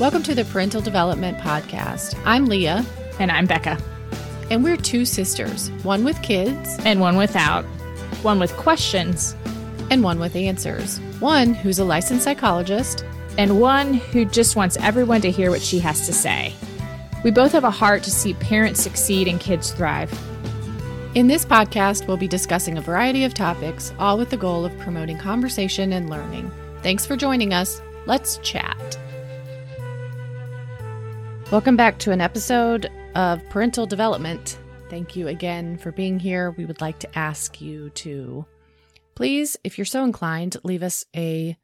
Welcome to the Parental Development Podcast. I'm Leah, And I'm Becca. and we're two sisters, one with kids And one without. One with questions. and one with answers. One who's a licensed psychologist, And one who just wants everyone to hear what she has to say. We both have a heart to see parents succeed and kids thrive. In this podcast, we'll be discussing a variety of topics, all with the goal of promoting conversation and learning. Thanks for joining us. Let's chat. Welcome back to an episode of Parental Development. Thank you again for being here. We would like to ask you to please, if you're so inclined, leave us a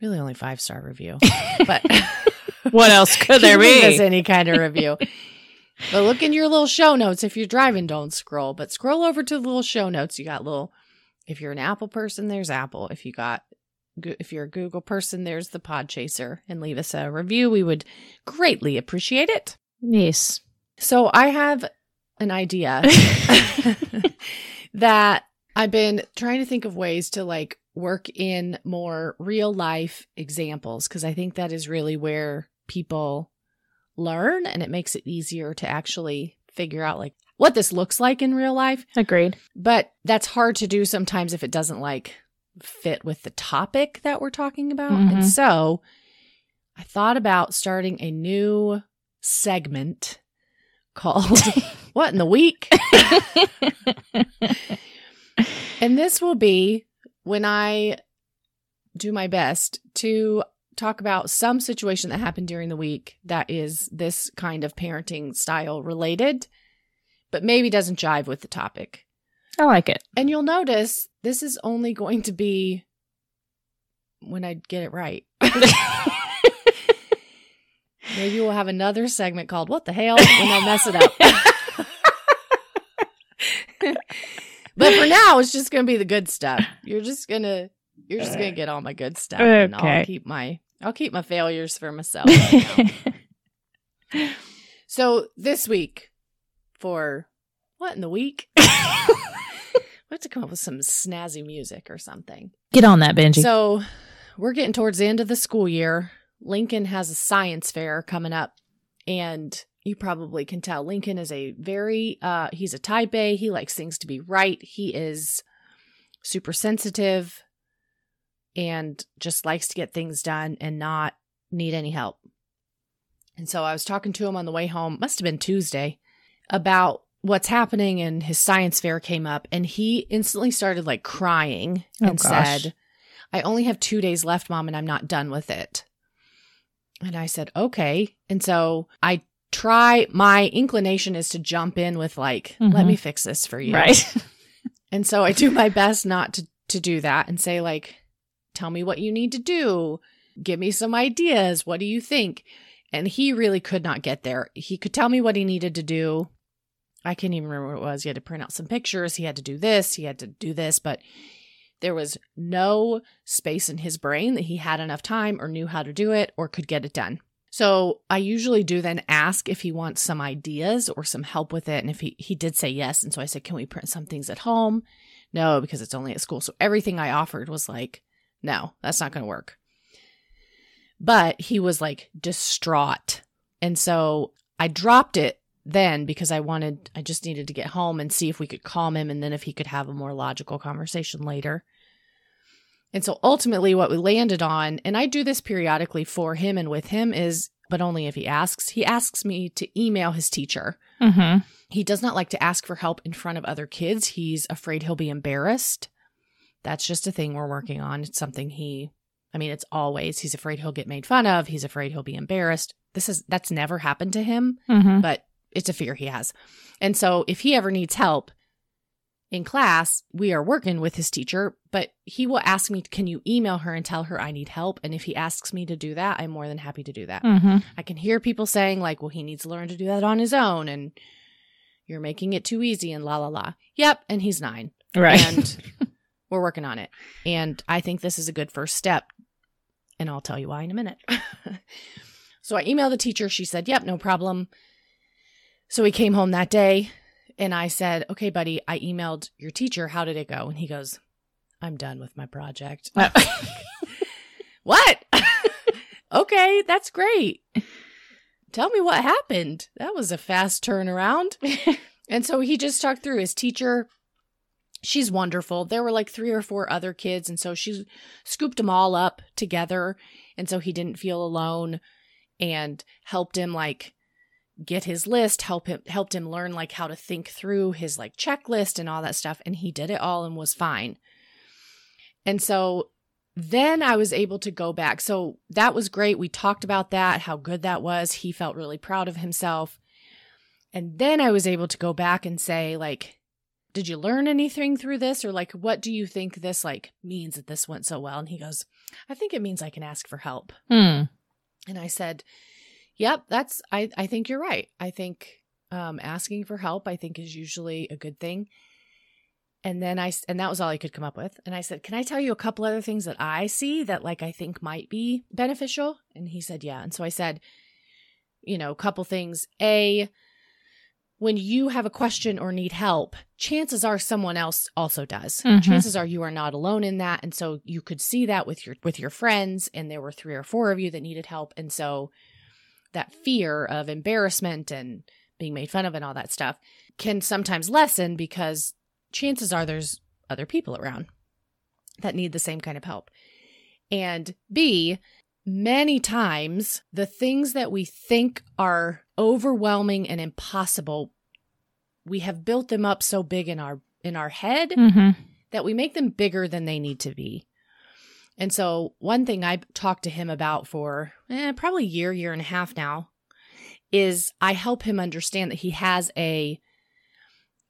really only five star review. But What else could there be? leave us any kind of review. But look in your little show notes. If you're driving, don't scroll, but scroll over to the little show notes. You got little, if you're an Apple person, there's Apple. If you got, Go- if you're a Google person, there's the Podchaser and leave us a review. We would greatly appreciate it. Yes. So I have an idea that I've been trying to think of ways to like work in more real life examples because I think that is really where people learn and it makes it easier to actually figure out like what this looks like in real life. Agreed. But that's hard to do sometimes if it doesn't like fit with the topic that we're talking about. Mhm. And so I thought about starting a new segment called What in the Week? And this will be when I do my best to talk about some situation that happened during the week that is this kind of parenting style related, but maybe doesn't jive with the topic. I like it. And you'll notice this is only going to be when I get it right. Maybe we'll have another segment called What the Hell when I mess it up. but for now, it's just going to be the good stuff. You're just going to. You're just gonna get all my good stuff, and I'll keep my I'll keep my failures for myself. right. So this week, for what in the week, we have to come up with some snazzy music or something. Get on that, Benji. So we're getting towards the end of the school year. Lincoln has a science fair coming up, and you probably can tell Lincoln is a very uh he's a type A. He likes things to be right. He is super sensitive and just likes to get things done and not need any help. And so I was talking to him on the way home, must have been Tuesday, about what's happening and his science fair came up and he instantly started like crying Oh, and gosh. said, I only have two days left, mom, and I'm not done with it. And I said, okay. And so I try, my inclination is to jump in with like, let Mhm. me fix this for you. right. And so I do my best not to, to do that and say, like, tell me what you need to do. Give me some ideas. What do you think? And he really could not get there. He could tell me what he needed to do. I can't even remember what it was. He had to print out some pictures. He had to do this. He had to do this. But there was no space in his brain that he had enough time or knew how to do it or could get it done. So I usually do then ask if he wants some ideas or some help with it. And if he, he did say yes. And so I said, can we print some things at home? No, because it's only at school. So everything I offered was like, no, that's not going to work. But he was like distraught. And so I dropped it then because I wanted, I just needed to get home and see if we could calm him and then if he could have a more logical conversation later. And so ultimately, what we landed on, and I do this periodically for him and with him, is but only if he asks. He asks me to email his teacher. mm-hmm. He does not like to ask for help in front of other kids. He's afraid he'll be embarrassed. That's just a thing we're working on. It's something he, I mean, it's always, he's afraid he'll get made fun of. He's afraid he'll be embarrassed. This is, that's never happened to him, Mm-hmm. but it's a fear he has. And so if he ever needs help in class, we are working with his teacher, but he will ask me, can you email her and tell her I need help? And if he asks me to do that, I'm more than happy to do that. Mm-hmm. I can hear people saying, like, well, he needs to learn to do that on his own and you're making it too easy and la la la. Yep. And he's nine. Right. And we're working on it. And I think this is a good first step. And I'll tell you why in a minute. so I emailed the teacher. She said, yep, no problem. So he came home that day and I said, okay, buddy, I emailed your teacher. How did it go? And he goes, I'm done with my project. Oh. what? okay, that's great. Tell me what happened. That was a fast turnaround. and so he just talked through his teacher. She's wonderful. There were like three or four other kids. And so she scooped them all up together. And so he didn't feel alone and helped him like get his list, help him helped him learn like how to think through his like checklist and all that stuff and he did it all and was fine. And so then I was able to go back. So that was great. We talked about that, how good that was. He felt really proud of himself. And then I was able to go back and say like did you learn anything through this or like what do you think this like means that this went so well? And he goes, I think it means I can ask for help. Hmm. And I said, Yep, that's I I think you're right. I think um asking for help I think is usually a good thing. And then I and that was all I could come up with. And I said, "Can I tell you a couple other things that I see that like I think might be beneficial?" And he said, "Yeah." And so I said, you know, a couple things. A when you have a question or need help, chances are someone else also does. Mhm. Chances are you are not alone in that, and so you could see that with your with your friends, and there were three or four of you that needed help, and so that fear of embarrassment and being made fun of and all that stuff can sometimes lessen because chances are there's other people around that need the same kind of help. And B, many times the things that we think are overwhelming and impossible, we have built them up so big in our in our head Mm-hmm. that we make them bigger than they need to be. And so, one thing I talked to him about for eh, probably a year, year and a half now, is I help him understand that he has a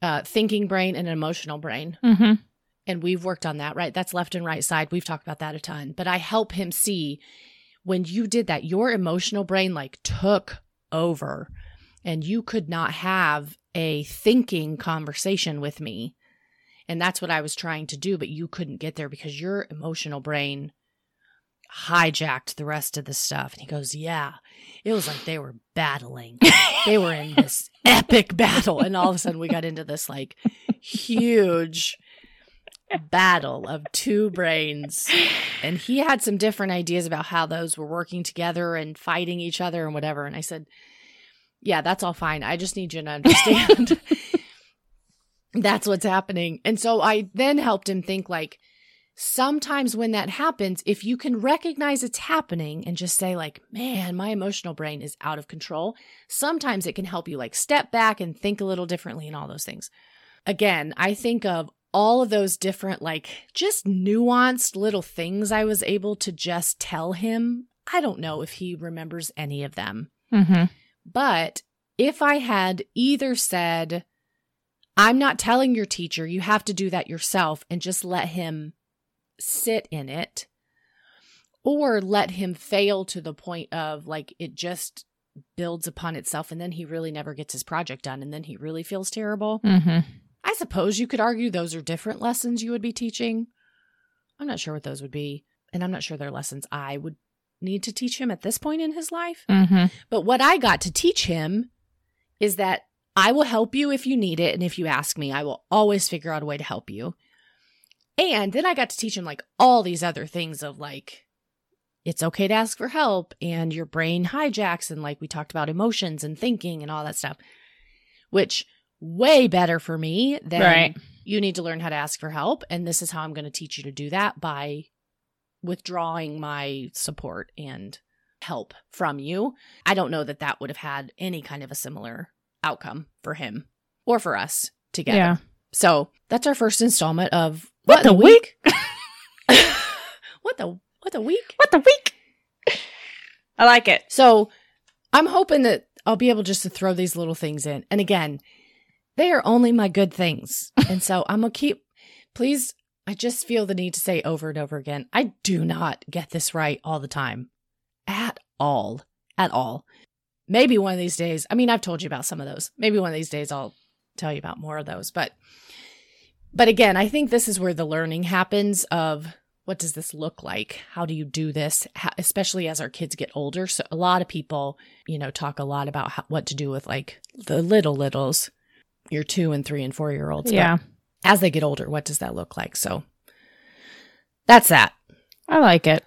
uh, thinking brain and an emotional brain. Mm-hmm. And we've worked on that, right? That's left and right side. We've talked about that a ton. But I help him see when you did that, your emotional brain like took over and you could not have a thinking conversation with me. And that's what I was trying to do, but you couldn't get there because your emotional brain hijacked the rest of the stuff. And he goes, Yeah, it was like they were battling. they were in this epic battle. And all of a sudden we got into this like huge battle of two brains. And he had some different ideas about how those were working together and fighting each other and whatever. And I said, Yeah, that's all fine. I just need you to understand that's what's happening. And so I then helped him think like, sometimes when that happens, if you can recognize it's happening and just say, like, man, my emotional brain is out of control, sometimes it can help you like step back and think a little differently and all those things. Again, I think of all of those different, like, just nuanced little things I was able to just tell him. I don't know if he remembers any of them. Mm-hmm. But if I had either said, I'm not telling your teacher, you have to do that yourself, and just let him sit in it, or let him fail to the point of like it just builds upon itself, and then he really never gets his project done, and then he really feels terrible. Mm-hmm. I suppose you could argue those are different lessons you would be teaching. I'm not sure what those would be, and I'm not sure they're lessons I would need to teach him at this point in his life. Mm-hmm. But what I got to teach him is that I will help you if you need it. And if you ask me, I will always figure out a way to help you. And then I got to teach him like all these other things of like, it's okay to ask for help and your brain hijacks. And like we talked about emotions and thinking and all that stuff, which way better for me than Right. you need to learn how to ask for help. And this is how I'm going to teach you to do that by withdrawing my support and help from you. I don't know that that would have had any kind of a similar outcome for him or for us together. Yeah. So that's our first installment of What in the week? what the what the week? What the week? I like it. So I'm hoping that I'll be able just to throw these little things in. And again, they are only my good things. And so I'm going to keep, please, I just feel the need to say over and over again I do not get this right all the time. At all. At all. Maybe one of these days, I mean, I've told you about some of those. Maybe one of these days I'll tell you about more of those. But, but again, I think this is where the learning happens of what does this look like? How do you do this? How, especially as our kids get older. So a lot of people, you know, talk a lot about how, what to do with like the little littles, your two and three and four year olds. But Yeah. as they get older, what does that look like? So that's that. I like it.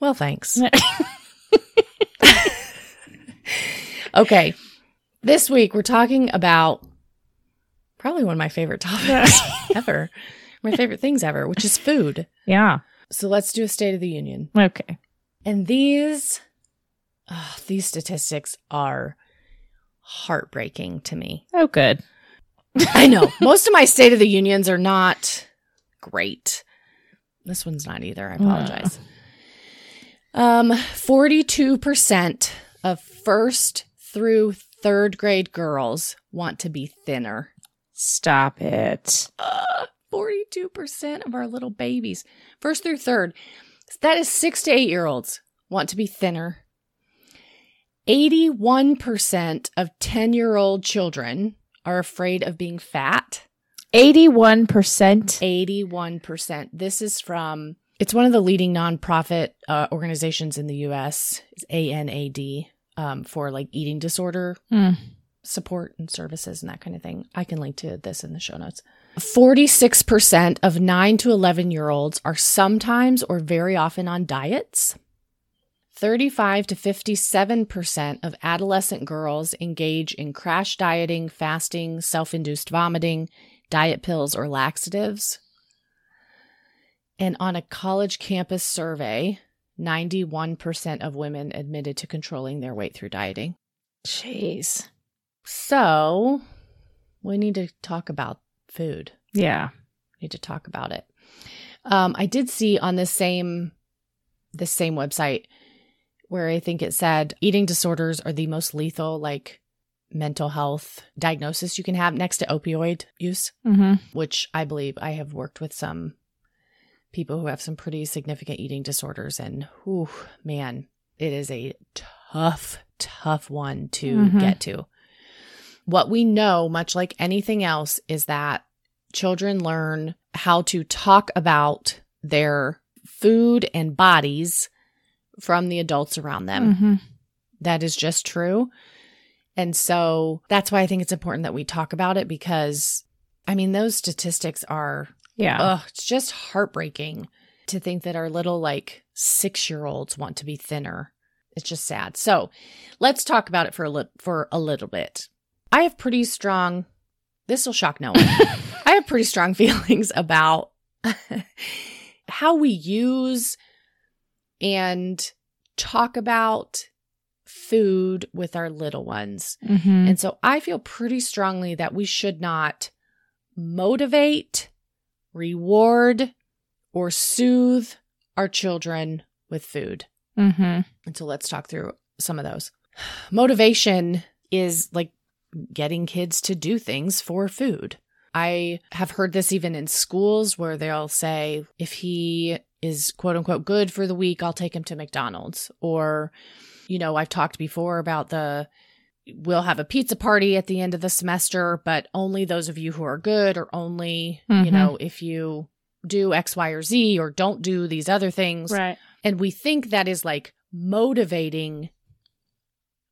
Well, thanks. Okay. This week we're talking about probably one of my favorite topics ever. My favorite things ever, which is food. Yeah. So let's do a state of the union. Okay. And these oh, these statistics are heartbreaking to me. Oh, good. I know. Most of my state of the unions are not great. This one's not either. I apologize. Um 42% of first through third grade girls want to be thinner. Stop it. Uh, 42% of our little babies, first through third, that is six to eight year olds, want to be thinner. 81% of 10 year old children are afraid of being fat. 81%. 81%. This is from, it's one of the leading nonprofit uh, organizations in the US, it's ANAD, um, for like eating disorder Hmm. support and services and that kind of thing. I can link to this in the show notes. 46% of 9 to 11 year olds are sometimes or very often on diets. 35 to 57% of adolescent girls engage in crash dieting, fasting, self induced vomiting, diet pills, or laxatives. And on a college campus survey, 91% of women admitted to controlling their weight through dieting. Jeez. So we need to talk about food. Yeah. We Need to talk about it. Um, I did see on the same this same website where I think it said eating disorders are the most lethal, like mental health diagnosis you can have next to opioid use, Mm-hmm. which I believe I have worked with some people who have some pretty significant eating disorders, and whew, man, it is a tough, tough one to Mhm. get to. What we know, much like anything else, is that children learn how to talk about their food and bodies from the adults around them. Mm-hmm. That is just true. And so that's why I think it's important that we talk about it because, I mean, those statistics are, Yeah. ugh, it's just heartbreaking to think that our little like six year olds want to be thinner. It's just sad. So let's talk about it for a, li- for a little bit. I have pretty strong, this will shock no one. I have pretty strong feelings about how we use and talk about food with our little ones. mm-hmm. And so I feel pretty strongly that we should not motivate, reward, or soothe our children with food. Mm-hmm. And so let's talk through some of those. Motivation is like getting kids to do things for food. I have heard this even in schools where they'll say, if he is quote unquote good for the week, I'll take him to McDonald's. Or, you know, I've talked before about the we'll have a pizza party at the end of the semester, but only those of you who are good, or only, you Mhm. know, if you do X, Y, or Z, or don't do these other things. Right. And we think that is like motivating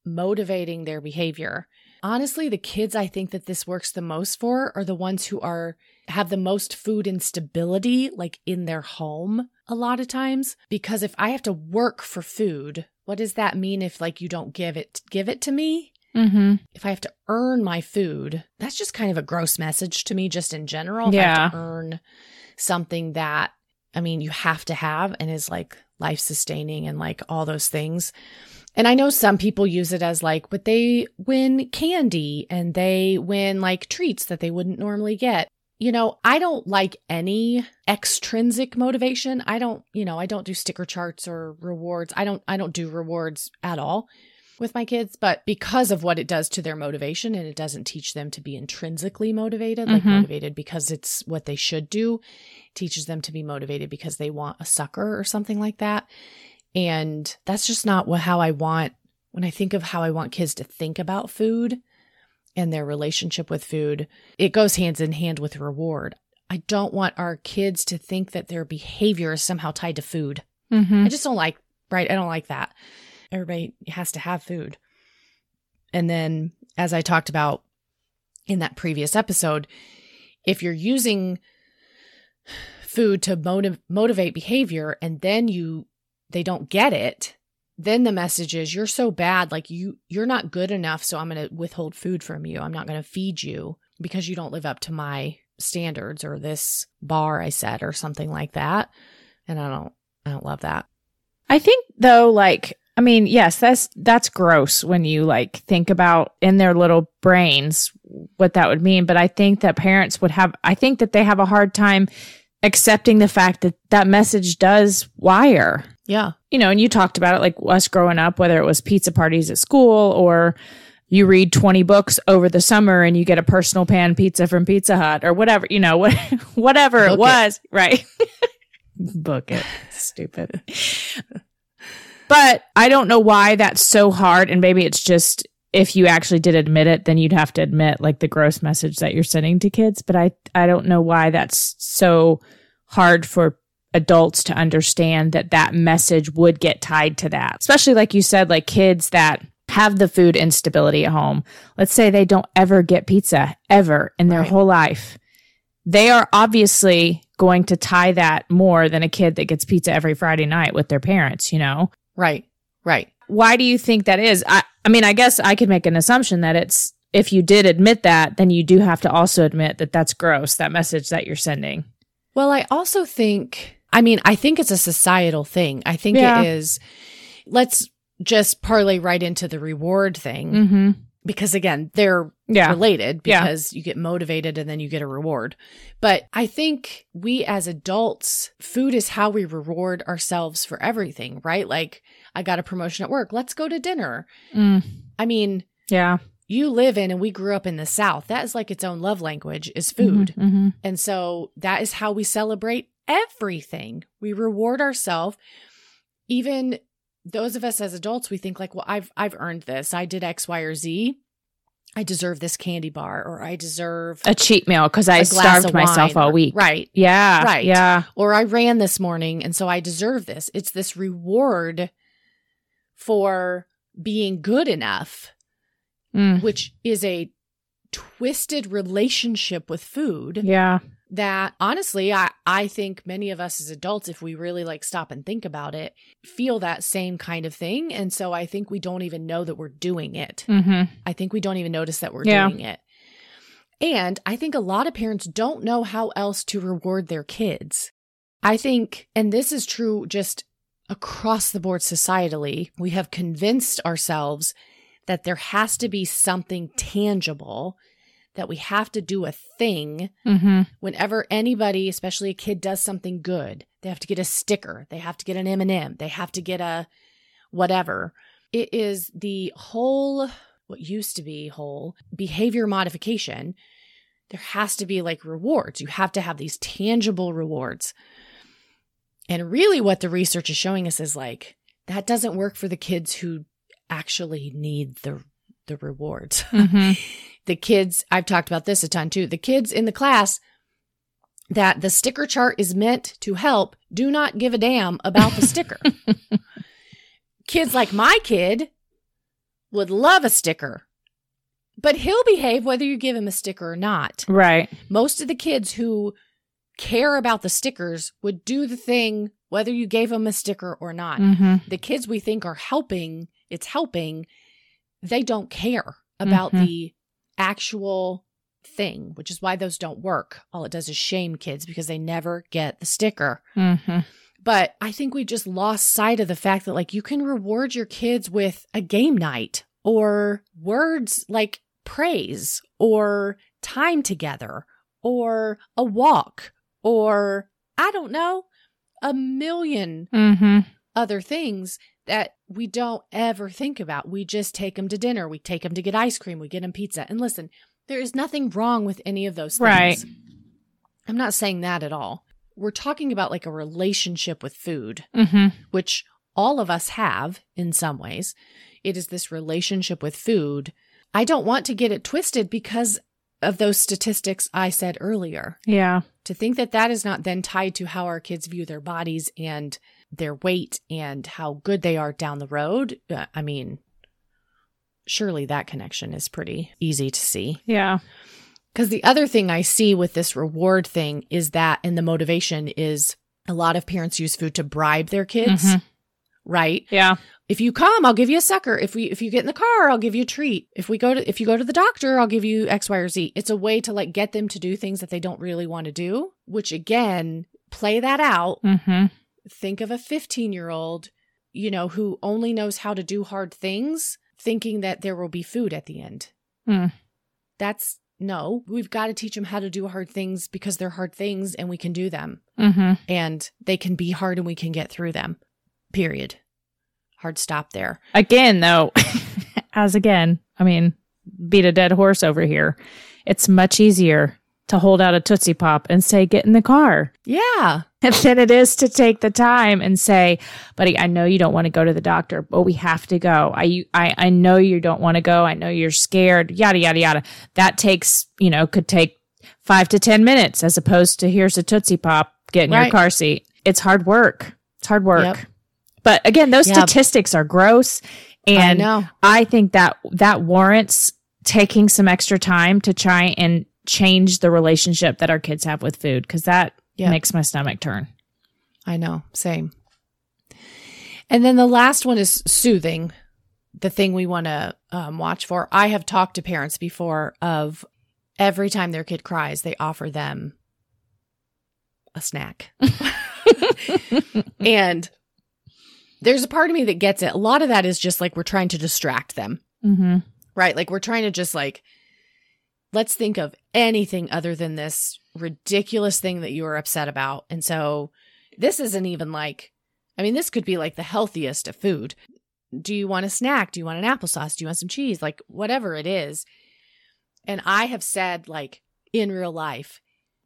motivating their behavior. Honestly, the kids I think that this works the most for are the ones who are have the most food instability like in their home a lot of times because if I have to work for food, what does that mean if like you don't give it give it to me? Mm-hmm. If I have to earn my food, that's just kind of a gross message to me just in general. If I have to Yeah. earn something that I mean you have to have and is like life sustaining and like all those things. And I know some people use it as like, but they win candy and they win like treats that they wouldn't normally get. You know, I don't like any extrinsic motivation. I don't, you know, I don't do sticker charts or rewards. I don't, I don't do rewards at all with my kids, but because of what it does to their motivation and it doesn't teach them to be intrinsically motivated, like Mhm. motivated because it's what they should do, teaches them to be motivated because they want a sucker or something like that. And that's just not what, how I want when I think of how I want kids to think about food and their relationship with food. It goes hands in hand with reward. I don't want our kids to think that their behavior is somehow tied to food. Mm-hmm. I just don't like, right? I don't like that. Everybody has to have food. And then, as I talked about in that previous episode, if you're using food to motiv- motivate behavior and then you they don't get it then the message is you're so bad. Like you you're not good enough so i'm going to withhold food from you. I'm not going to feed you because you don't live up to my standards or this bar i set or something like that. And i don't i don't love that. I think though, like, I mean, yes, that's that's gross when you like think about in their little brains what that would mean. But I think that parents would have. I think that they have a hard time accepting the fact that that message does wire. yeah You know, and you talked about it like us growing up, whether it was pizza parties at school or you read 20 books over the summer and you get a personal pan pizza from Pizza Hut or whatever, you know, what, whatever Book it it. was. Right. Book it. Stupid. but I don't know why that's so hard. And maybe it's just if you actually did admit it, then you'd have to admit like the gross message that you're sending to kids. But I, I don't know why that's so hard for adults to understand that that message would get tied to that. Especially like you said, like kids that have the food instability at home. Let's say they don't ever get pizza ever in their Right. whole life. They are obviously going to tie that more than a kid that gets pizza every Friday night with their parents, you know? Right right Why do you think that is? I, I mean, I guess I could make an assumption that it's if you did admit that, then you do have to also admit that that's gross, that message that you're sending. Well, I also think, I mean, I think it's a societal thing. I think Yeah. it is, let's just parlay right into the reward thing Mm-hmm. Because, again, they're Yeah. related Yeah. because you get motivated and then you get a reward. But I think we as adults, food is how we reward ourselves for everything, right? Like, I got a promotion at work. Let's go to dinner. Mm. I mean, Yeah. you live in and we grew up in the South. That is like its own love language is food. Mm-hmm. And so that is how we celebrate everything. We reward ourselves. Even those of us as adults, we think like, well, I've I've earned this. I did X, Y, or Z. I deserve this candy bar, or I deserve A cheat meal because i starved myself all or- week. Right. Yeah. Right. Yeah. Or I ran this morning and so I deserve this. It's this reward for being good enough, Mm. which is a twisted relationship with food. Yeah. That honestly I, I think many of us as adults if we really like stop and think about it feel that same kind of thing and so i think we don't even know that we're doing it Mm-hmm. i think we don't even notice that we're Yeah. doing it and i think a lot of parents don't know how else to reward their kids i think and this is true just across the board societally we have convinced ourselves that there has to be something tangible that we have to do a thing Mm-hmm. whenever anybody especially a kid does something good. They have to get a sticker. They have to get an m&m they have to get a whatever. It is the whole what used to be whole behavior modification. There has to be like rewards. You have to have these tangible rewards. And really what the research is showing us is like that doesn't work for the kids who actually need the the rewards Mm-hmm. the kids i've talked about this a ton too the kids in the class that the sticker chart is meant to help do not give a damn about the sticker kids like my kid would love a sticker but he'll behave whether you give him a sticker or not Right. most of the kids who care about the stickers would do the thing whether you gave them a sticker or not Mm-hmm. the kids we think are helping, it's helping, they don't care about Mhm. the actual thing, which is why those don't work. All it does is shame kids because they never get the sticker. Mm-hmm. But I think we just lost sight of the fact that, like, you can reward your kids with a game night or words like praise or time together or a walk or I don't know, a million Mm-hmm. other things that we don't ever think about. We just take them to dinner. We take them to get ice cream. We get them pizza. And listen, there is nothing wrong with any of those things. Right. I'm not saying that at all. We're talking about like a relationship with food, Mm-hmm. which all of us have in some ways. It is this relationship with food. I don't want to get it twisted because of those statistics I said earlier Yeah. to think that that is not then tied to how our kids view their bodies and their weight and how good they are down the road uh, i mean surely that connection is pretty easy to see Yeah. because the other thing i see with this reward thing is that and the motivation is a lot of parents use food to bribe their kids Mhm. right? Yeah. If you come, I'll give you a sucker. If we if you get in the car, I'll give you a treat. If we go to if you go to the doctor, I'll give you X, Y, or Z. It's a way to like get them to do things that they don't really want to do, which again, play that out. Mm-hmm. Think of a 15 year old, you know, who only knows how to do hard things, thinking that there will be food at the end. Hmm. That's no, we've got to teach them how to do hard things because they're hard things and we can do them Mm-hmm. and they can be hard and we can get through them. Period. Hard stop there. Again, though, as again, I mean, beat a dead horse over here. It's much easier to hold out a Tootsie Pop and say, get in the car. Yeah. than it is to take the time and say, buddy, I know you don't want to go to the doctor, but we have to go. I, I, I know you don't want to go. I know you're scared, yada, yada, yada. That takes, you know, could take five to 10 minutes as opposed to here's a Tootsie Pop, get in your car seat. It's hard work. It's hard work. Yep. But again, those Yep. statistics are gross. And I. I think that that warrants taking some extra time to try and change the relationship that our kids have with food because that Yep. makes my stomach turn. I know. Same. And then the last one is soothing, the thing we want to um, watch for. I have talked to parents before of every time their kid cries, they offer them a snack. and there's a part of me that gets it. A lot of that is just like we're trying to distract them, Mm-hmm. right? Like we're trying to just like, let's think of anything other than this ridiculous thing that you were upset about. And so this isn't even like, I mean, this could be like the healthiest of food. Do you want a snack? Do you want an applesauce? Do you want some cheese? Like whatever it is. And I have said, like in real life,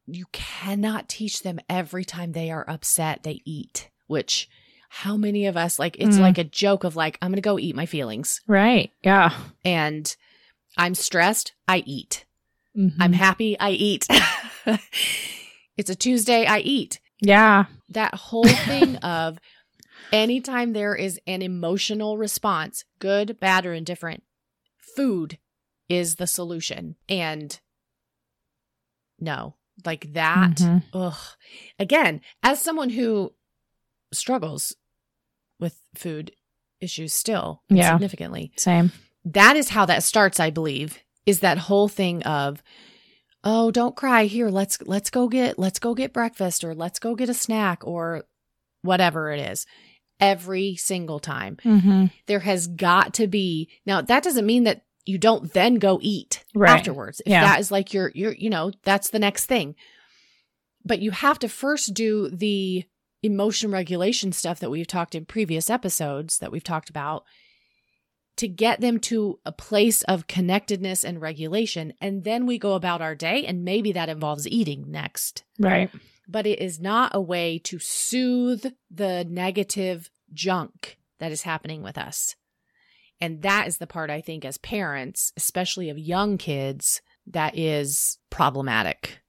you cannot teach them every time they are upset, they eat, which how many of us like it's Mm. like a joke of like, I'm going to go eat my feelings. Right. Yeah. And I'm stressed, I eat. Mm-hmm. I'm happy, I eat. it's a Tuesday, I eat. yeah. That whole thing of anytime there is an emotional response, good, bad, or indifferent, food is the solution. And no, like that. Mhm. Ugh. Again, as someone who struggles with food issues still Yeah. significantly, Same. that is how that starts i believe is that whole thing of oh don't cry here let's let's go get let's go get breakfast or let's go get a snack or whatever it is every single time Mm-hmm. there has got to be now that doesn't mean that you don't then go eat Right. afterwards if Yeah. that is like your your you know that's the next thing but you have to first do the emotion regulation stuff that we've talked in previous episodes that we've talked about to get them to a place of connectedness and regulation and then we go about our day and maybe that involves eating next Right. but it is not a way to soothe the negative junk that is happening with us. And that is the part I think, as parents, especially of young kids, that is problematic.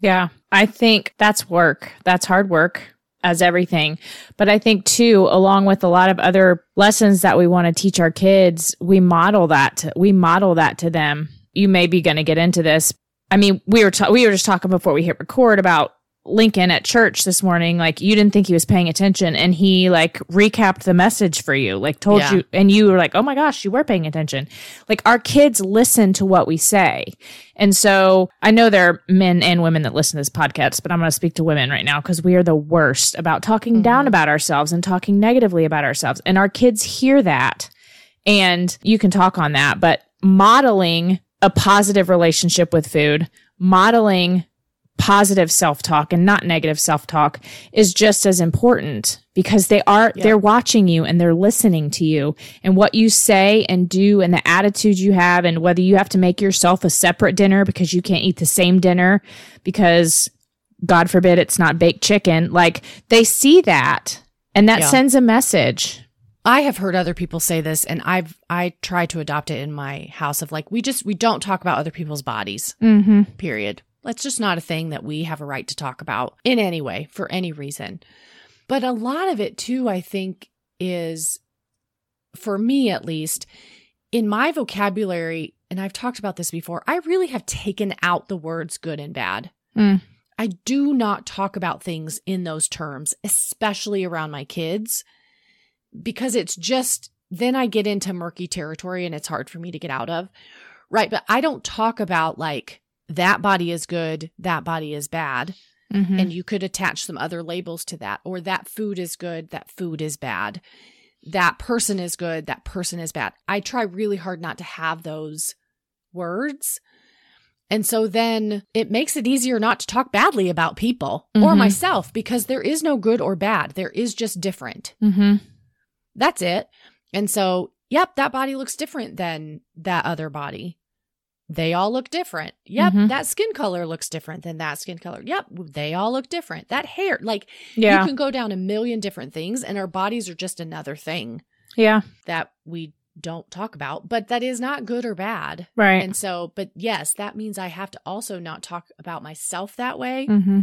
Yeah. I think that's work. That's hard work as everything. But I think too, along with a lot of other lessons that we want to teach our kids, we model that. To, we model that to them. You may be going to get into this. I mean, we were ta- we were just talking before we hit record about Lincoln at church this morning. Like you didn't think he was paying attention, and he like recapped the message for you, like told Yeah. you, and you were like, "Oh my gosh, you were paying attention." Like our kids listen to what we say, and so I know there are men and women that listen to this podcast, but I'm going to speak to women right now because we are the worst about talking mm-hmm. down about ourselves and talking negatively about ourselves. And our kids hear that. And you can talk on that, but modeling a positive relationship with food, modeling positive self-talk and not negative self-talk is just as important because they are Yeah. they're watching you and they're listening to you and what you say and do and the attitude you have and whether you have to make yourself a separate dinner because you can't eat the same dinner because god forbid it's not baked chicken like they see that and that Yeah. sends a message I have heard other people say this, and I've I try to adopt it in my house of like we just we don't talk about other people's bodies. mm-hmm period. That's just not a thing that we have a right to talk about in any way for any reason. But a lot of it, too, I think, is for me at least, in my vocabulary, and I've talked about this before, I really have taken out the words good and bad. Mm. I do not talk about things in those terms, especially around my kids, because it's just then I get into murky territory and it's hard for me to get out of. Right. But I don't talk about like that body is good, that body is bad. Mhm. And you could attach some other labels to that, or that food is good, that food is bad. That person is good, that person is bad. I try really hard not to have those words. And so then it makes it easier not to talk badly about people or Mhm. myself because there is no good or bad. There is just different. Mhm. That's it. And so, yep, that body looks different than that other body. They all look different. Yep, Mhm. that skin color looks different than that skin color. Yep, they all look different. That hair, like Yeah. you can go down a million different things, and our bodies are just another thing yeah. that we don't talk about, but that is not good or bad. Right. And so, but yes, that means I have to also not talk about myself that way. mm-hmm.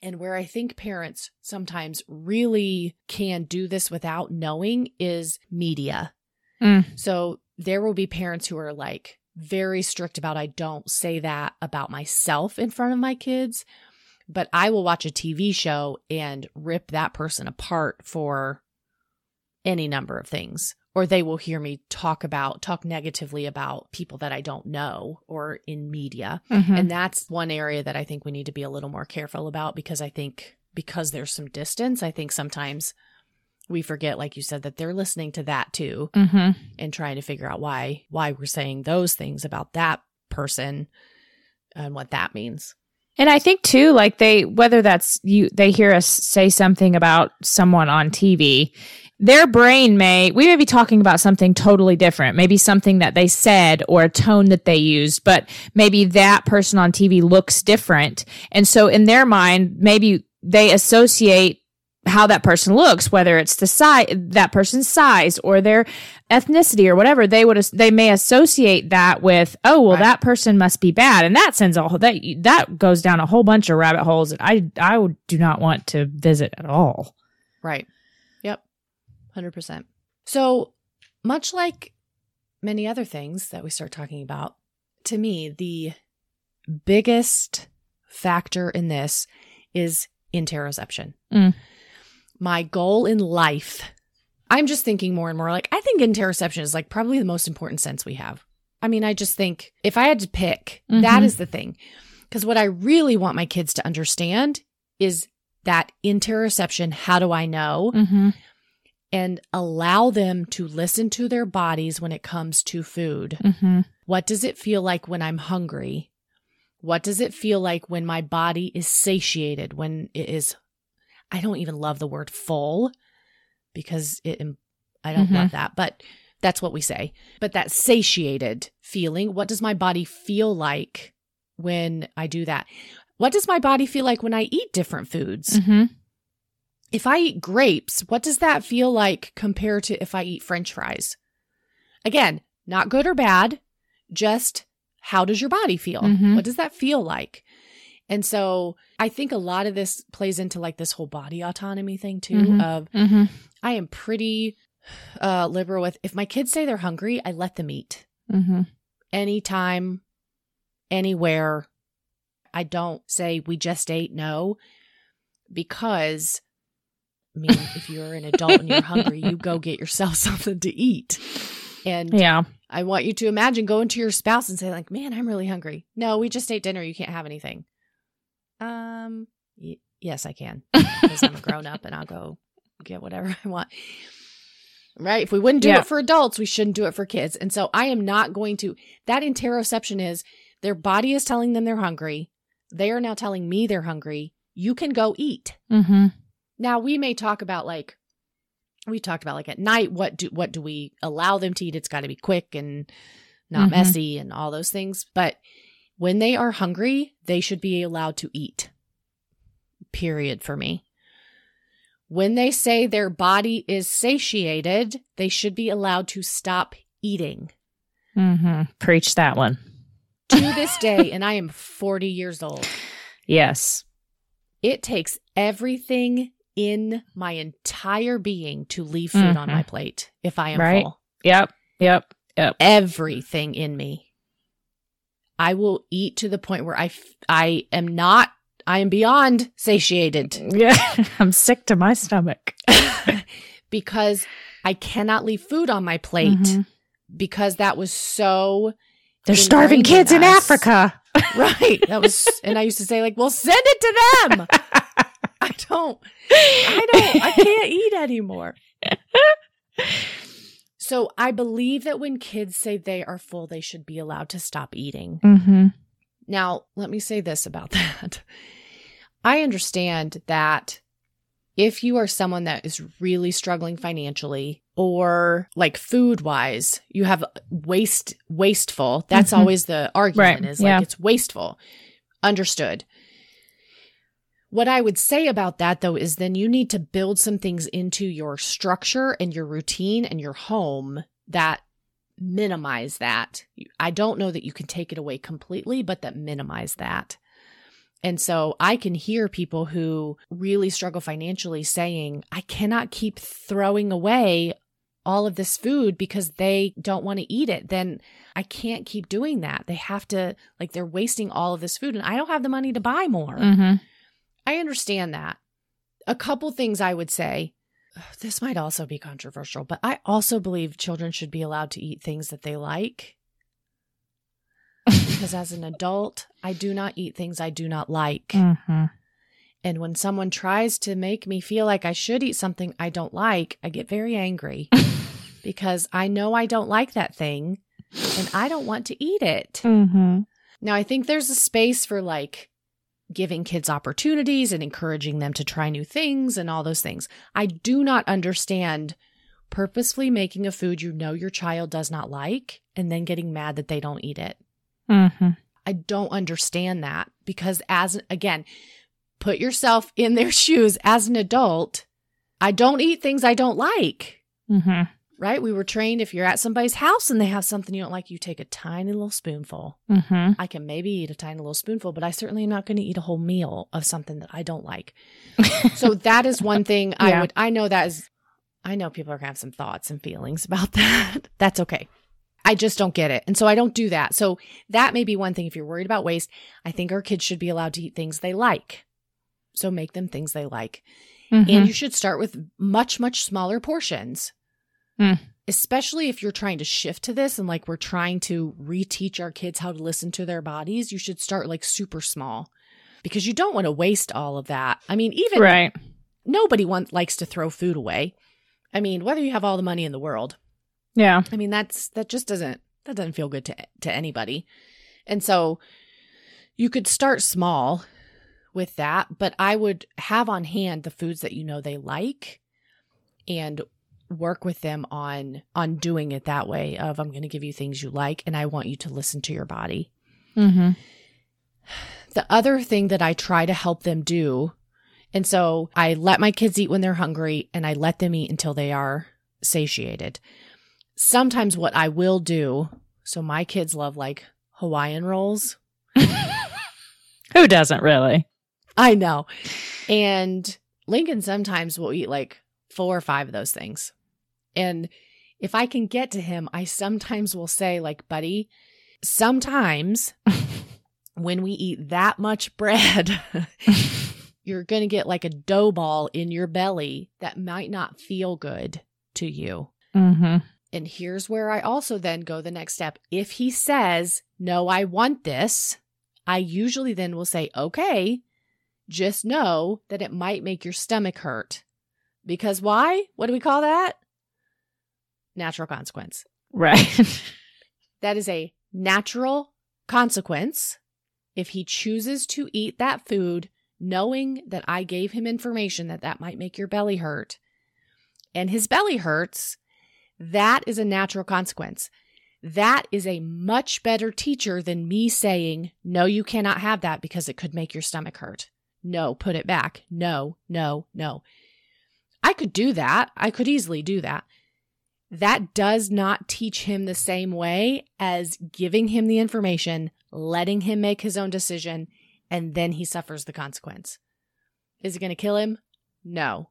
And where I think parents sometimes really can do this without knowing is media. Mm. So there will be parents who are like very strict about I don't say that about myself in front of my kids, but I will watch a TV show and rip that person apart for any number of things. Or they will hear me talk about, talk negatively about people that I don't know or in media. Mhm. And that's one area that I think we need to be a little more careful about because I think because there's some distance, I think sometimes we forget, like you said, that they're listening to that too Mhm. and trying to figure out why why we're saying those things about that person and what that means. And I think too, like they, whether that's you, they hear us say something about someone on TV, their brain may, we may be talking about something totally different, maybe something that they said or a tone that they used, but maybe that person on TV looks different. And so in their mind, maybe they associate how that person looks, whether it's the size, that person's size or their ethnicity or whatever, they would, as- they may associate that with, oh, well, Right. that person must be bad. And that sends a whole, that, that goes down a whole bunch of rabbit holes that I, I would- do not want to visit at all. Right. Yep. 100%. So, much like many other things that we start talking about, to me, the biggest factor in this is interoception. Mm. My goal in life, I'm just thinking more and more like, I think interoception is like probably the most important sense we have. I mean, I just think if I had to pick, that Mhm. is the thing. Because what I really want my kids to understand is that interoception, how do I know? Mm-hmm. And allow them to listen to their bodies when it comes to food. Mm-hmm. What does it feel like when I'm hungry? What does it feel like when my body is satiated, when it is, I don't even love the word full because it, I don't Mhm. love that, but that's what we say. But that satiated feeling, what does my body feel like when I do that? What does my body feel like when I eat different foods? Mm-hmm. If I eat grapes, what does that feel like compared to if I eat french fries? Again, not good or bad, just how does your body feel? Mhm. What does that feel like? And so I think a lot of this plays into like this whole body autonomy thing too Mhm. of Mm-hmm. I am pretty uh liberal with if my kids say they're hungry, I let them eat. Mm-hmm. Anytime, anywhere. I don't say we just ate no because I mean if you're an adult and you're hungry, you go get yourself something to eat. And Yeah. I want you to imagine going to your spouse and say like, "Man, I'm really hungry." No, we just ate dinner. You can't have anything. Um, y- yes, I can because I'm a grown up and I'll go get whatever I want. Right? If we wouldn't do Yeah. it for adults, we shouldn't do it for kids. And so I am not going to. That interoception is their body is telling them they're hungry. They are now telling me they're hungry. You can go eat. Mm-hmm. Now we may talk about like we talked about like at night what do what do we allow them to eat? It's got to be quick and not Mhm. messy and all those things. But when they are hungry, they should be allowed to eat. Period for me. When they say their body is satiated, they should be allowed to stop eating. Mm-hmm. Preach that one. To this day, and I am 40 years old, Yes. it takes everything in my entire being to leave food on Mhm. my plate if I am Right. full. Yep. Yep. Yep. Everything in me. I will eat to the point where I, f- I am not, I am beyond satiated Yeah. I'm sick to my stomach. because I cannot leave food on my plate Mhm. because that was so They're starving kids in. Africa. right. That was, and I used to say like, well, send it to them. I don't, I don't, I can't eat anymore. So I believe that when kids say they are full, they should be allowed to stop eating. mm-hmm. Now, let me say this about that. I understand that if you are someone that is really struggling financially or like food wise, you have waste wasteful. That's Mhm. always the argument Right, is yeah. like it's wasteful. Understood. What I would say about that though is then you need to build some things into your structure and your routine and your home that minimize that. I don't know that you can take it away completely, but that minimize that. And so I can hear people who really struggle financially saying, I cannot keep throwing away all of this food because they don't want to eat it. Then I can't keep doing that. They have to, like, they're wasting all of this food and I don't have the money to buy more. Mm-hmm. I understand that. A couple things I would say. This might also be controversial, but I also believe children should be allowed to eat things that they like. because as an adult, I do not eat things I do not like. Mm-hmm. And when someone tries to make me feel like I should eat something I don't like, I get very angry because I know I don't like that thing and I don't want to eat it. Mm-hmm. Now, I think there's a space for like giving kids opportunities and encouraging them to try new things and all those things. I do not understand purposefully making a food you know your child does not like and then getting mad that they don't eat it. Mm-hmm. I don't understand that because, as again, put yourself in their shoes as an adult. I don't eat things I don't like, Mm-hmm. Right? We were trained if you're at somebody's house and they have something you don't like, you take a tiny little spoonful. Mm-hmm. I can maybe eat a tiny little spoonful, but I certainly am not going to eat a whole meal of something that I don't like. so that is one thing I Yeah. would, I know that is, I know people are going to have some thoughts and feelings about that. That's okay. I just don't get it. And so I don't do that. So that may be one thing. If you're worried about waste, I think our kids should be allowed to eat things they like. So make them things they like. Mm-hmm. And you should start with much, much smaller portions. Mm. Especially if you're trying to shift to this and like we're trying to reteach our kids how to listen to their bodies, you should start like super small because you don't want to waste all of that. I mean, even right. nobody wants likes to throw food away. I mean, whether you have all the money in the world, Yeah. I mean, that's that just doesn't that doesn't feel good to to anybody. And so you could start small with that, but I would have on hand the foods that you know they like and work with them on on doing it that way of I'm going to give you things you like and I want you to listen to your body. Mm-hmm. The other thing that I try to help them do, and so I let my kids eat when they're hungry and I let them eat until they are satiated. Sometimes what I will do, so my kids love like Hawaiian rolls. Who doesn't really? I know. And Lincoln sometimes will eat like four or five of those things. And if I can get to him, I sometimes will say, like, buddy, sometimes when we eat that much bread, you're going to get like a dough ball in your belly that might not feel good to you. Mm-hmm. And here's where I also then go the next step. If he says, No, I want this, I usually then will say, Okay, just know that it might make your stomach hurt. Because why? What do we call that? Natural consequence. Right. That is a natural consequence. If he chooses to eat that food, knowing that I gave him information that that might make your belly hurt, and his belly hurts, that is a natural consequence. That is a much better teacher than me saying, no, you cannot have that because it could make your stomach hurt. No, put it back. No, no, no. I could do that. I could easily do that. That does not teach him the same way as giving him the information, letting him make his own decision, and then he suffers the consequence. Is it going to kill him? No.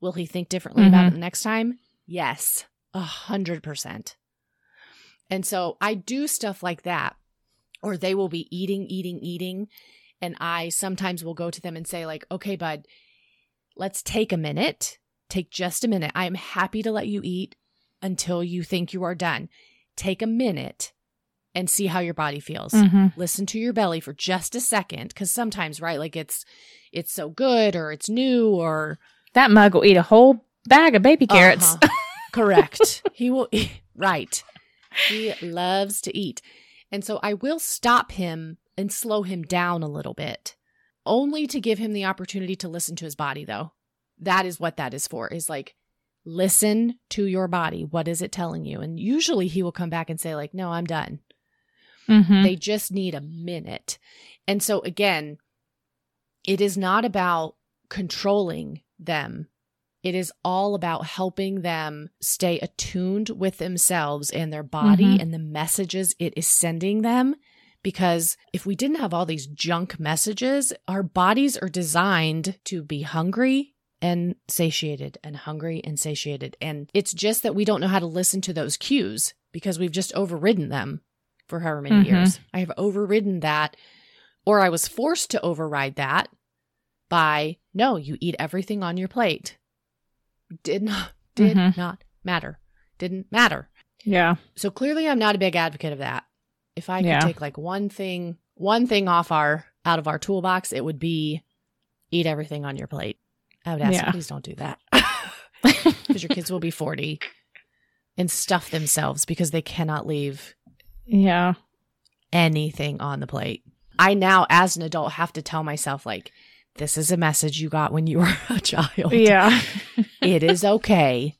Will he think differently about mm-hmm. it next time? Yes, a hundred percent. And so I do stuff like that, or they will be eating, eating, eating. And I sometimes will go to them and say, like, okay, bud, let's take a minute. Take just a minute. I am happy to let you eat. Until you think you are done. Take a minute and see how your body feels. Mhm. Listen to your belly for just a second cuz sometimes, right, like it's it's so good or it's new or That mug will eat a whole bag of baby carrots. Uh-huh. Correct. he will eat. Right. He loves to eat. And so I will stop him and slow him down a little bit, only to give him the opportunity to listen to his body, though. That is what that is for, is like, listen to your body. What is it telling you? And usually he will come back and say, like, no, I'm done. Mhm. They just need a minute. And so, again, it is not about controlling them. It is all about helping them stay attuned with themselves and their body Mhm. and the messages it is sending them. Because if we didn't have all these junk messages, our bodies are designed to be hungry and satiated and hungry and satiated. And it's just that we don't know how to listen to those cues because we've just overridden them for however many Mhm. years. I have overridden that, or I was forced to override that by no, you eat everything on your plate. Did not did Mhm. not matter. Didn't matter. Yeah. So clearly I'm not a big advocate of that. If I could Yeah. take like one thing one thing off our out of our toolbox, it would be eat everything on your plate. I would ask Yeah. please don't do that. Because your kids will be 40 and stuff themselves because they cannot leave Yeah. anything on the plate. I now, as an adult, have to tell myself, like, this is a message you got when you were a child. Yeah. It is okay.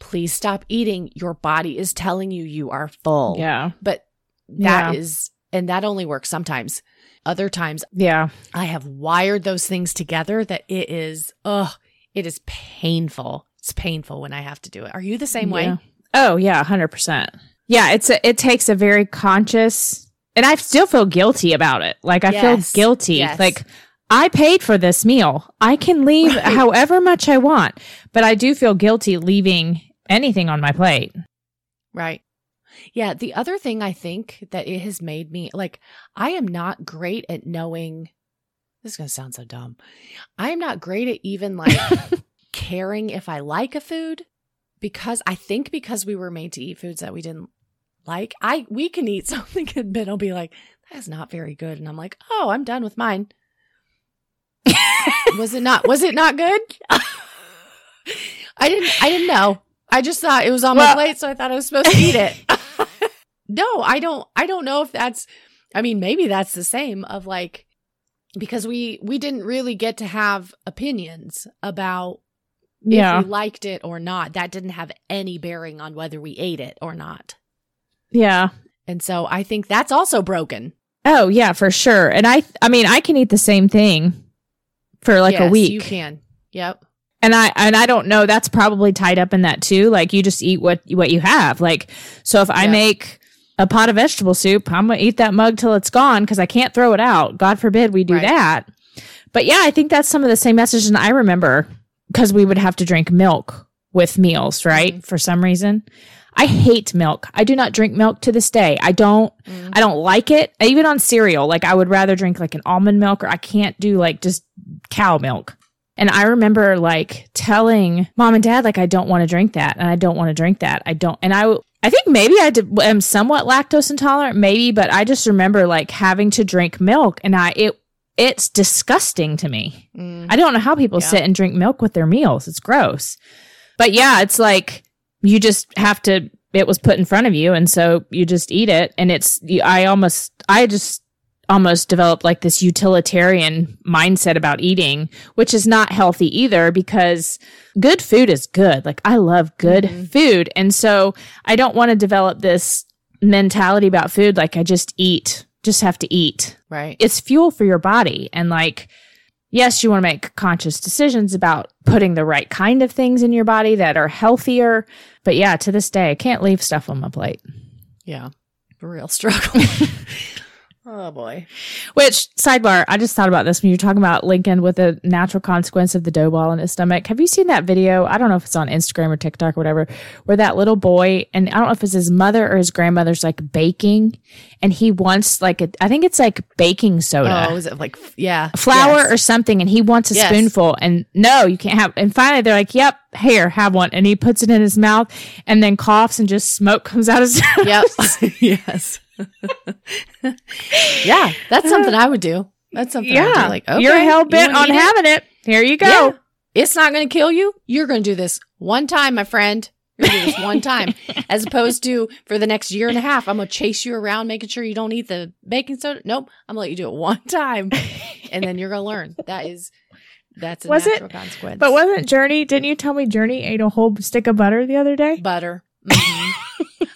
Please stop eating. Your body is telling you you are full. Yeah. But that Yeah. is, and that only works sometimes. Other times, Yeah. I have wired those things together that it is, ugh, it is painful. It's painful when I have to do it. Are you the same way? Oh yeah, hundred percent. Yeah, it's a, it takes a very conscious, and I still feel guilty about it. Like I Yes. feel guilty. Yes. Like I paid for this meal. I can leave Right. however much I want, but I do feel guilty leaving anything on my plate. Right. Yeah. The other thing I think that it has made me like, I am not great at knowing. This is going to sound so dumb. I am not great at even like caring if I like a food because I think because we were made to eat foods that we didn't like, I we can eat something and Ben will be like, that's not very good. And I'm like, oh, I'm done with mine. was it not was it not good? I didn't I didn't know. I just thought it was on Well- my plate, so I thought I was supposed to eat it. No, I don't I don't know if that's I mean, maybe that's the same of like because we we didn't really get to have opinions about Yeah. if we liked it or not. That didn't have any bearing on whether we ate it or not. Yeah. And so I think that's also broken. Oh yeah, for sure. And I I mean, I can eat the same thing for like a week. You can. Yep. and I and I don't know. That's probably tied up in that too. Like you just eat what what you have. Like so, if I Yeah. make a pot of vegetable soup, I'm gonna eat that mug till it's gone because I can't throw it out. God forbid we do Right. that. But yeah, I think that's some of the same messages I remember because we would have to drink milk with meals, right? Mhm. For some reason. I hate milk. I do not drink milk to this day. I don't Mm. I don't like it. Even on cereal, like I would rather drink like an almond milk or I can't do like just cow milk. And I remember like telling mom and dad like I don't want to drink that and I don't want to drink that. I don't and I I think maybe I did, am somewhat lactose intolerant maybe, but I just remember like having to drink milk and I it it's disgusting to me. Mm. I don't know how people Yeah. sit and drink milk with their meals. It's gross. But yeah, it's like you just have to it was put in front of you and so you just eat it and it's you- I almost I just almost developed like this utilitarian mindset about eating, which is not healthy either because good food is good. Like I love good Mhm. food. And so I don't want to develop this mentality about food like I just eat, just have to eat Right. it's fuel for your body and like yes you want to make conscious decisions about putting the right kind of things in your body that are healthier but yeah to this day i can't leave stuff on my plate Yeah. A real struggle. Oh boy. Which sidebar, I just thought about this when you were talking about Lincoln with the natural consequence of the dough ball in his stomach. Have you seen that video? I don't know if it's on Instagram or TikTok or whatever, where that little boy and I don't know if it's his mother or his grandmother's like baking, and he wants like a, I think it's like baking soda. Oh, is it like yeah, flour Yes. or something and he wants a Yes. spoonful and no you can't have and finally they're like yep here have one and he puts it in his mouth and then coughs and just smoke comes out of his Yep. yes. yeah, that's something I would do. That's something I would yeah. Like, okay, you're hell bent wanna on eat it? having it here you go Yeah. It's not going to kill you. You're going to do this one time, my friend. You're going to do this one time, as opposed to for the next year and a half. I'm going to chase you around, making sure you don't eat the baking soda. Nope, I'm going to let you do it one time, and then you're going to learn. That is, that's a Was it? consequence. but wasn't journey didn't you tell me journey ate a whole stick of butter the other day butter. Mhm.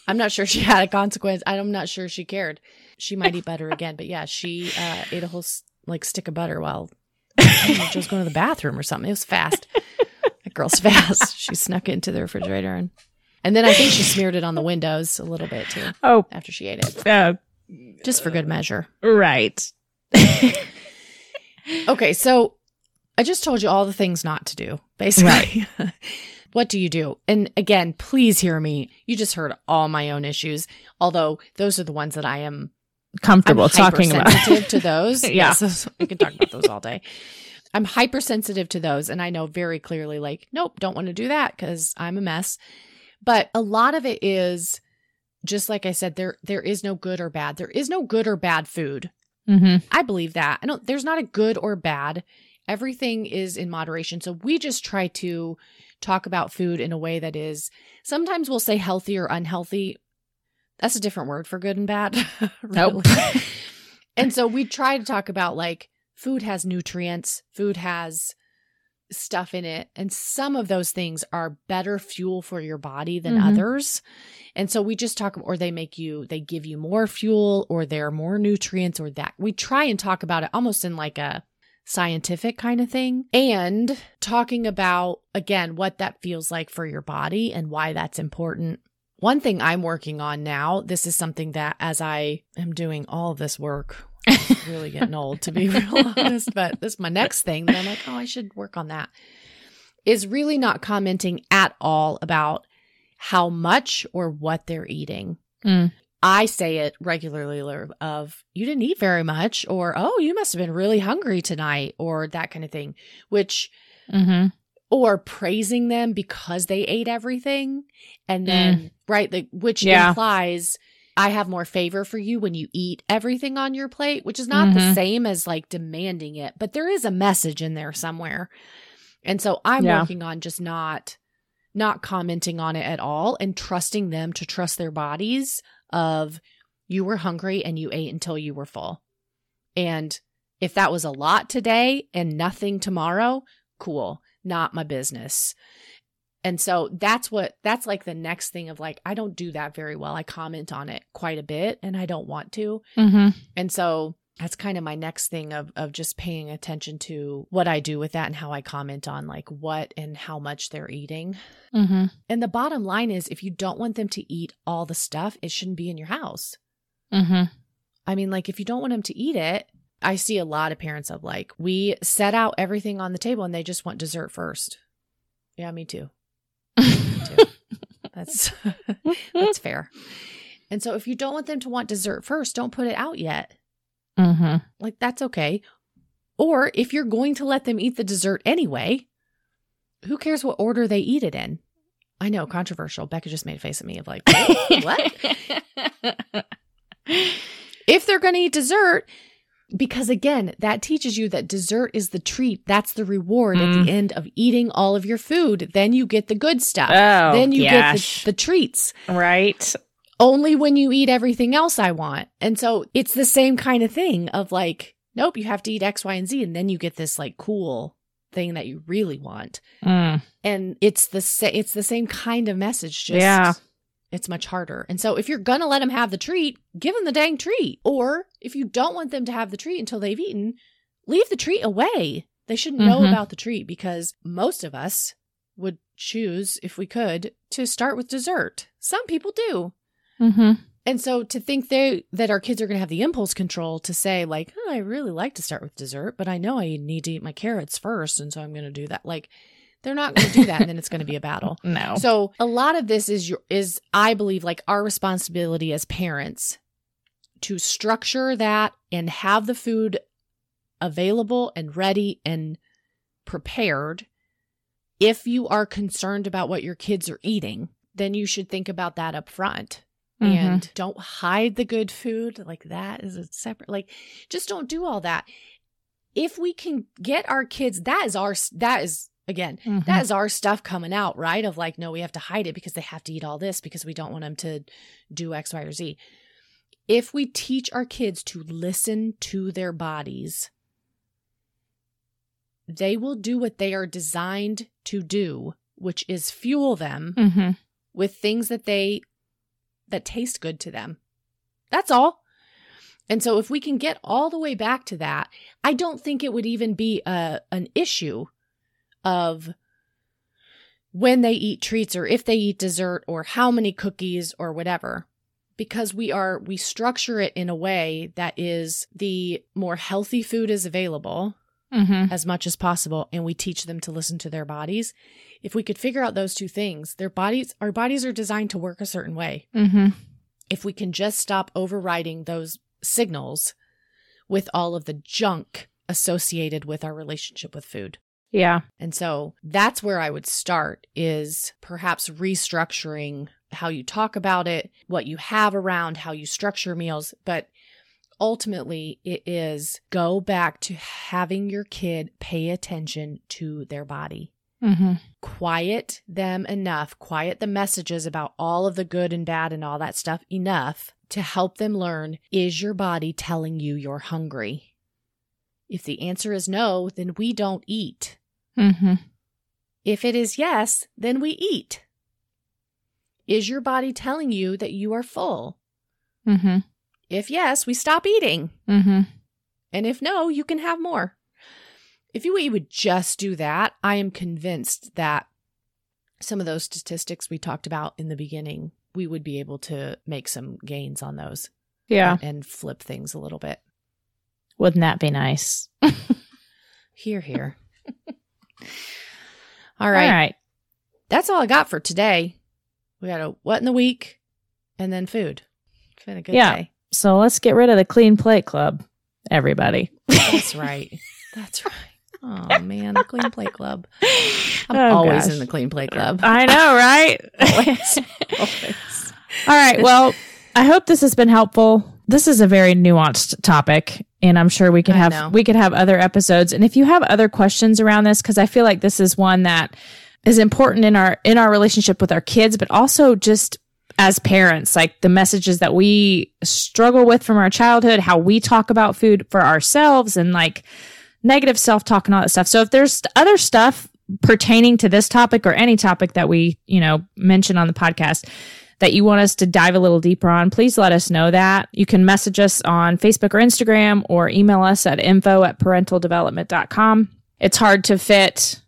I'm not sure she had a consequence. I'm not sure she cared. She might eat butter again, but yeah, she uh, ate a whole like stick of butter while know, she was going to the bathroom or something. It was fast. that girl's fast. She snuck it into the refrigerator and and then I think she smeared it on the windows a little bit too oh after she ate it, uh, just for good measure. right Okay, so I just told you all the things not to do, basically. what do you do? And again, please hear me. You just heard all my own issues, although those are the ones that I am comfortable I'm talking about to those. Yeah. Yes, we can talk about those all day. I'm hypersensitive to those, and I know very clearly, like, nope, don't want to do that because I'm a mess. But a lot of it is just like I said, there there is no good or bad. There is no good or bad food. hmm I believe that. I don't there's not a good or bad. Everything is in moderation. So we just try to talk about food in a way that is sometimes we'll say healthy or unhealthy. That's a different word for good and bad. Nope. and so we try to talk about like food has nutrients, food has stuff in it, and some of those things are better fuel for your body than Mhm. others. And so we just talk, or they make you, they give you more fuel, or they're more nutrients, or that. We try and talk about it almost in like a scientific kind of thing. And talking about, again, what that feels like for your body and why that's important. One thing I'm working on now, this is something that as I am doing all this work, really getting old to be real honest, but this is my next thing that I'm like, oh, I should work on that. Is really not commenting at all about how much or what they're eating. Mm. I say it regularly of you didn't eat very much or oh you must have been really hungry tonight or that kind of thing which hmm or praising them because they ate everything and then right like which Yeah. implies I have more favor for you when you eat everything on your plate which is not the Mhm. same as like demanding it but there is a message in there somewhere and so I'm Yeah. working on just not not commenting on it at all and trusting them to trust their bodies of you were hungry and you ate until you were full. And if that was a lot today and nothing tomorrow, cool, not my business. And so that's what that's like the next thing of like I don't do that very well. I comment on it quite a bit and I don't want to. hmm And so that's kind of my next thing of of just paying attention to what I do with that and how I comment on like what and how much they're eating. hmm And the bottom line is if you don't want them to eat all the stuff, it shouldn't be in your house. hmm I mean, like if you don't want them to eat it, I see a lot of parents of like, we set out everything on the table and they just want dessert first. Yeah, me too. Me too. That's that's fair. And so if you don't want them to want dessert first, don't put it out yet. Hmm Like that's okay. Or if you're going to let them eat the dessert anyway, who cares what order they eat it in? I know, controversial. Becca just made a face at me of like, what? if they're going to eat dessert, because again, that teaches you that dessert is the treat. That's the reward at Mm. the end of eating all of your food. Then you get the good stuff. Oh, then you get the, the treats. right. Only when you eat everything else I want. And so it's the same kind of thing of like, nope, you have to eat X, Y, and Z. And then you get this like cool thing that you really want. Mm. And it's the sa- it's the same kind of message. Just Yeah. it's much harder. And so if you're gonna let them have the treat, give them the dang treat. Or if you don't want them to have the treat until they've eaten, leave the treat away. They shouldn't know Mhm. about the treat because most of us would choose, if we could, to start with dessert. Some people do. Hmm And so to think they that our kids are going to have the impulse control to say like, oh, I really like to start with dessert, but I know I need to eat my carrots first, and so I'm going to do that. Like, they're not going to do that, and then it's going to be a battle. No. So a lot of this is your is I believe like our responsibility as parents to structure that and have the food available and ready and prepared. If you are concerned about what your kids are eating, then you should think about that up front. Mhm. And don't hide the good food. Like that is a separate like just don't do all that. If we can get our kids, that is our that is again, Mhm. that is our stuff coming out, right? Of like, no, we have to hide it because they have to eat all this because we don't want them to do X, Y, or Z. If we teach our kids to listen to their bodies, they will do what they are designed to do, which is fuel them Mhm. with things that they that taste good to them. That's all. And so if we can get all the way back to that, I don't think it would even be a an issue of when they eat treats or if they eat dessert or how many cookies or whatever because we are we structure it in a way that is the more healthy food is available Mhm. as much as possible and we teach them to listen to their bodies if we could figure out those two things their bodies our bodies are designed to work a certain way Mhm. if we can just stop overriding those signals with all of the junk associated with our relationship with food Yeah. and so that's where I would start is perhaps restructuring how you talk about it, what you have around, how you structure meals. But ultimately, it is go back to having your kid pay attention to their body. Mhm. Quiet them enough, quiet the messages about all of the good and bad and all that stuff enough to help them learn is your body telling you you're hungry? If the answer is no, then we don't eat. Mhm. If it is yes, then we eat. Is your body telling you that you are full? Mhm. If yes, we stop eating. Mhm. And if no, you can have more. If you would just do that, I am convinced that some of those statistics we talked about in the beginning, we would be able to make some gains on those Yeah. and flip things a little bit. Wouldn't that be nice? Hear, hear. all right. All right. That's all I got for today. We got a what in the week and then food. It's been a good Yeah. day. So let's get rid of the clean plate club, everybody. That's right. That's right. Oh man, the clean plate club. I'm Oh, always gosh. in the clean plate club. I know, right? Always. Always. All right. Well, I hope this has been helpful. This is a very nuanced topic, and I'm sure we could have we could have other episodes. And if you have other questions around this, because I feel like this is one that is important in our in our relationship with our kids, but also just as parents, like the messages that we struggle with from our childhood, how we talk about food for ourselves, and like negative self talk and all that stuff. So if there's other stuff pertaining to this topic or any topic that we, you know, mention on the podcast that you want us to dive a little deeper on, please let us know that. You can message us on Facebook or Instagram or email us at info at parentaldevelopment.com. It's hard to fit,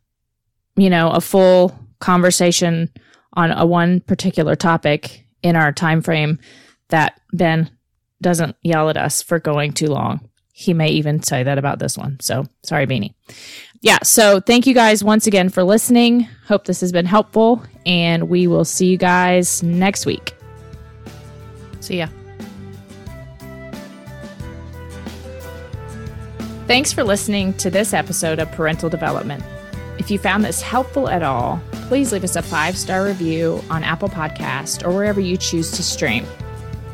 you know, a full conversation on a one particular topic in our time frame that Ben doesn't yell at us for going too long. He may even say that about this one. So sorry, Beanie. Yeah. So thank you guys once again for listening. Hope this has been helpful, and we will see you guys next week. See ya. Thanks for listening to this episode of Parental Development. If you found this helpful at all, please leave us a five star review on Apple Podcast or wherever you choose to stream.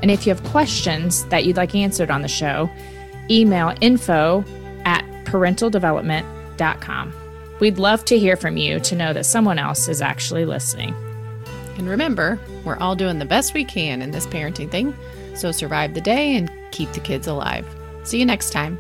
And if you have questions that you'd like answered on the show, email info at parentaldevelopment.com. We'd love to hear from you to know that someone else is actually listening. And remember, we're all doing the best we can in this parenting thing. So survive the day and keep the kids alive. See you next time.